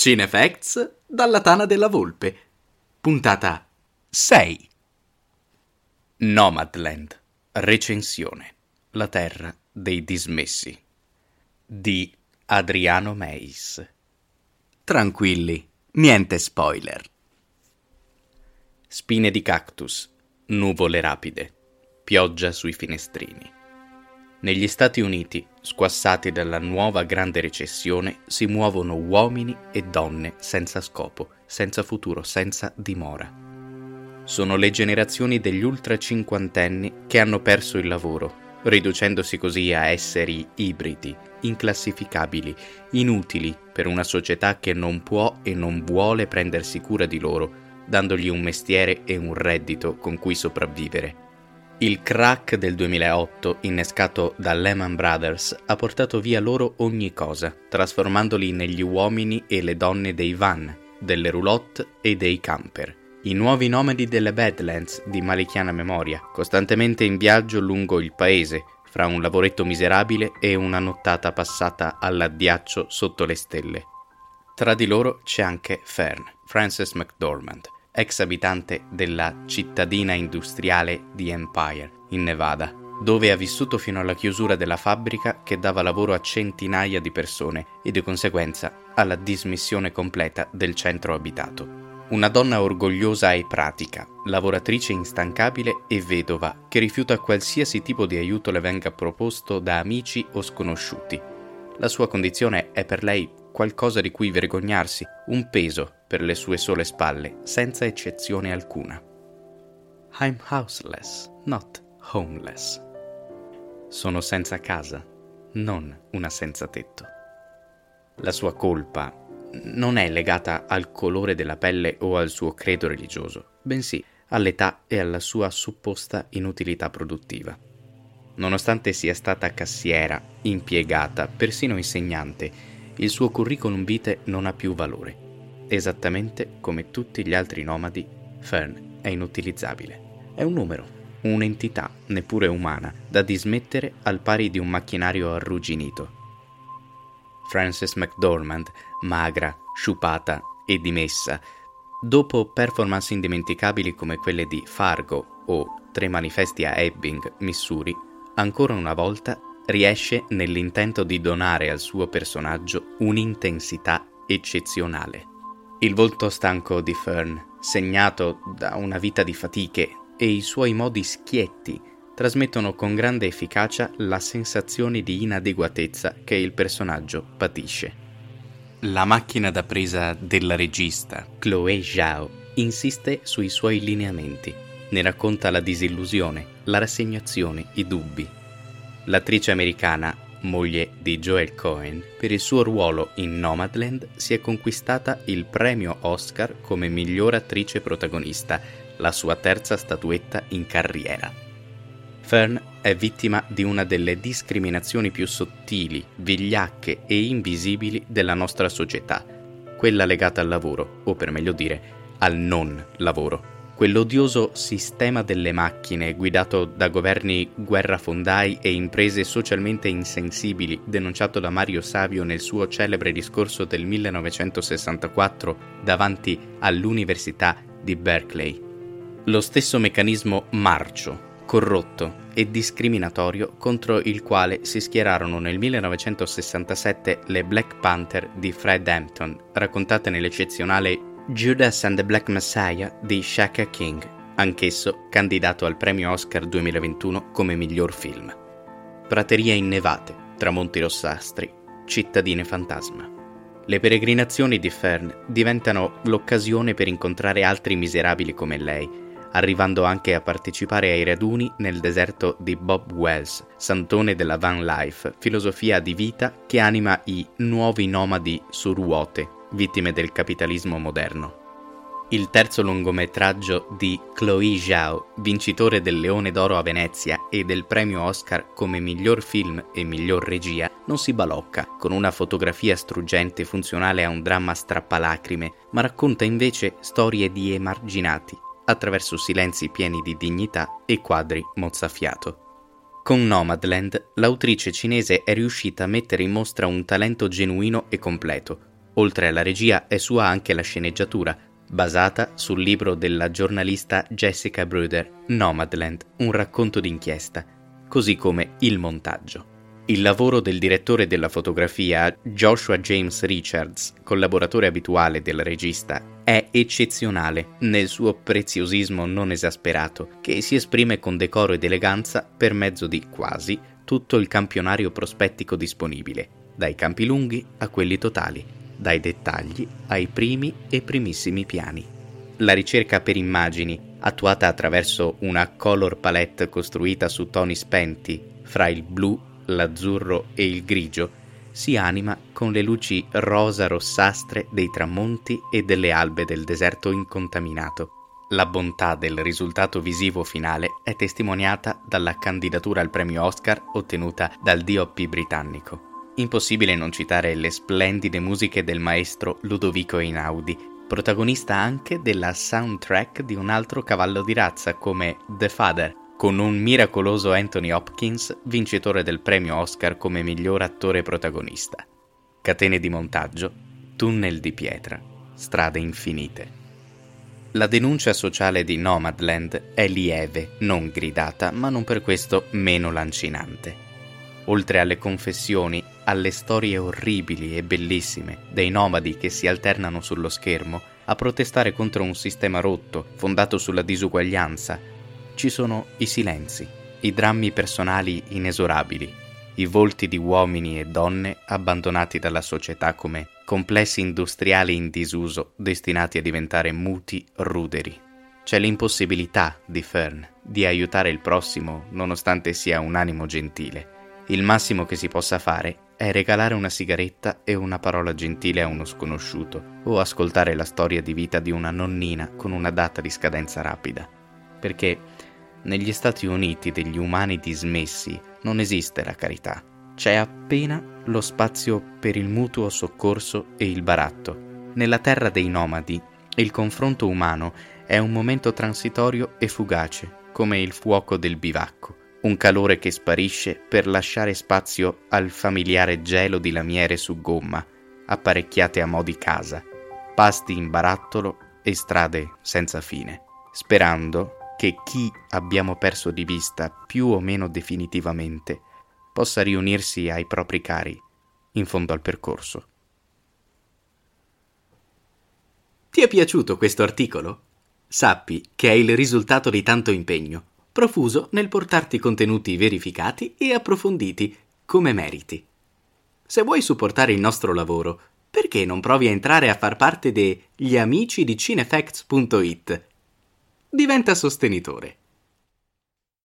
Cinefacts dalla Tana della Volpe. Puntata 6. Nomadland. Recensione. La terra dei dismessi. Di Adriano Meis. Tranquilli, niente spoiler. Spine di cactus, nuvole rapide, pioggia sui finestrini. Negli Stati Uniti, squassati dalla nuova grande recessione, si muovono uomini e donne senza scopo, senza futuro, senza dimora. Sono le generazioni degli ultra cinquantenni che hanno perso il lavoro, riducendosi così a esseri ibridi, inclassificabili, inutili per una società che non può e non vuole prendersi cura di loro, dandogli un mestiere e un reddito con cui sopravvivere. Il crack del 2008, innescato da Lehman Brothers, ha portato via loro ogni cosa, trasformandoli negli uomini e le donne dei van, delle roulotte e dei camper. I nuovi nomadi delle Badlands di malichiana memoria, costantemente in viaggio lungo il paese, fra un lavoretto miserabile e una nottata passata all'addiaccio sotto le stelle. Tra di loro c'è anche Fern, Frances McDormand, ex abitante della cittadina industriale di Empire, in Nevada, dove ha vissuto fino alla chiusura della fabbrica che dava lavoro a centinaia di persone e di conseguenza alla dismissione completa del centro abitato. Una donna orgogliosa e pratica, lavoratrice instancabile e vedova, che rifiuta qualsiasi tipo di aiuto le venga proposto da amici o sconosciuti. La sua condizione è per lei qualcosa di cui vergognarsi, un peso per le sue sole spalle, senza eccezione alcuna. I'm houseless, not homeless. Sono senza casa, non una senza tetto. La sua colpa non è legata al colore della pelle o al suo credo religioso, bensì all'età e alla sua supposta inutilità produttiva. Nonostante sia stata cassiera, impiegata, persino insegnante, il suo curriculum vitae non ha più valore Esattamente come tutti gli altri nomadi, Fern è inutilizzabile. È un numero, un'entità, neppure umana, da dismettere al pari di un macchinario arrugginito. Frances McDormand, magra, sciupata e dimessa, dopo performance indimenticabili come quelle di Fargo o Tre manifesti a Ebbing, Missouri, ancora una volta riesce nell'intento di donare al suo personaggio un'intensità eccezionale. Il volto stanco di Fern, segnato da una vita di fatiche, e i suoi modi schietti trasmettono con grande efficacia la sensazione di inadeguatezza che il personaggio patisce. La macchina da presa della regista, Chloé Zhao, insiste sui suoi lineamenti, ne racconta la disillusione, la rassegnazione, i dubbi. L'attrice americana moglie di Joel Cohen, per il suo ruolo in Nomadland si è conquistata il premio Oscar come miglior attrice protagonista, la sua terza statuetta in carriera. Fern è vittima di una delle discriminazioni più sottili, vigliacche e invisibili della nostra società, quella legata al lavoro, o per meglio dire, al non lavoro quell'odioso sistema delle macchine guidato da governi guerrafondai e imprese socialmente insensibili denunciato da Mario Savio nel suo celebre discorso del 1964 davanti all'Università di Berkeley. Lo stesso meccanismo marcio, corrotto e discriminatorio contro il quale si schierarono nel 1967 le Black Panther di Fred Hampton, raccontate nell'eccezionale Judas and the Black Messiah di Shaka King, anch'esso candidato al premio Oscar 2021 come miglior film. Praterie innevate, tramonti rossastri, cittadine fantasma. Le peregrinazioni di Fern diventano l'occasione per incontrare altri miserabili come lei, arrivando anche a partecipare ai raduni nel deserto di Bob Wells, santone della van life, filosofia di vita che anima i nuovi nomadi su ruote vittime del capitalismo moderno. Il terzo lungometraggio di Chloé Zhao, vincitore del Leone d'Oro a Venezia e del premio Oscar come miglior film e miglior regia, non si balocca con una fotografia struggente funzionale a un dramma strappalacrime, ma racconta invece storie di emarginati attraverso silenzi pieni di dignità e quadri mozzafiato. Con Nomadland, l'autrice cinese è riuscita a mettere in mostra un talento genuino e completo, Oltre alla regia è sua anche la sceneggiatura, basata sul libro della giornalista Jessica Bruder, Nomadland, un racconto d'inchiesta, così come il montaggio. Il lavoro del direttore della fotografia, Joshua James Richards, collaboratore abituale del regista, è eccezionale nel suo preziosismo non esasperato, che si esprime con decoro ed eleganza per mezzo di quasi tutto il campionario prospettico disponibile, dai campi lunghi a quelli totali, dai dettagli ai primi e primissimi piani. La ricerca per immagini, attuata attraverso una color palette costruita su toni spenti fra il blu l'azzurro e il grigio, si anima con le luci rosa-rossastre dei tramonti e delle albe del deserto incontaminato. La bontà del risultato visivo finale è testimoniata dalla candidatura al premio Oscar ottenuta dal DOP britannico. Impossibile non citare le splendide musiche del maestro Ludovico Einaudi, protagonista anche della soundtrack di un altro cavallo di razza come The Father, con un miracoloso Anthony Hopkins, vincitore del premio Oscar come miglior attore protagonista. Catene di montaggio, tunnel di pietra, strade infinite. La denuncia sociale di Nomadland è lieve, non gridata, ma non per questo meno lancinante. Oltre alle confessioni, alle storie orribili e bellissime dei nomadi che si alternano sullo schermo a protestare contro un sistema rotto, fondato sulla disuguaglianza, ci sono i silenzi, i drammi personali inesorabili, i volti di uomini e donne abbandonati dalla società come complessi industriali in disuso destinati a diventare muti ruderi. C'è l'impossibilità di Fern di aiutare il prossimo nonostante sia un animo gentile. Il massimo che si possa fare è regalare una sigaretta e una parola gentile a uno sconosciuto o ascoltare la storia di vita di una nonnina con una data di scadenza rapida. Perché negli Stati Uniti degli umani dismessi non esiste la carità, c'è appena lo spazio per il mutuo soccorso e il baratto. Nella terra dei nomadi il confronto umano è un momento transitorio e fugace, come il fuoco del bivacco, un calore che sparisce per lasciare spazio al familiare gelo di lamiere su gomma, apparecchiate a mo' di casa, pasti in barattolo e strade senza fine, sperando che chi abbiamo perso di vista più o meno definitivamente possa riunirsi ai propri cari in fondo al percorso. Ti è piaciuto questo articolo? Sappi che è il risultato di tanto impegno, profuso nel portarti contenuti verificati e approfonditi come meriti. Se vuoi supportare il nostro lavoro, perché non provi a entrare a far parte degli amici di cinefacts.it diventa sostenitore.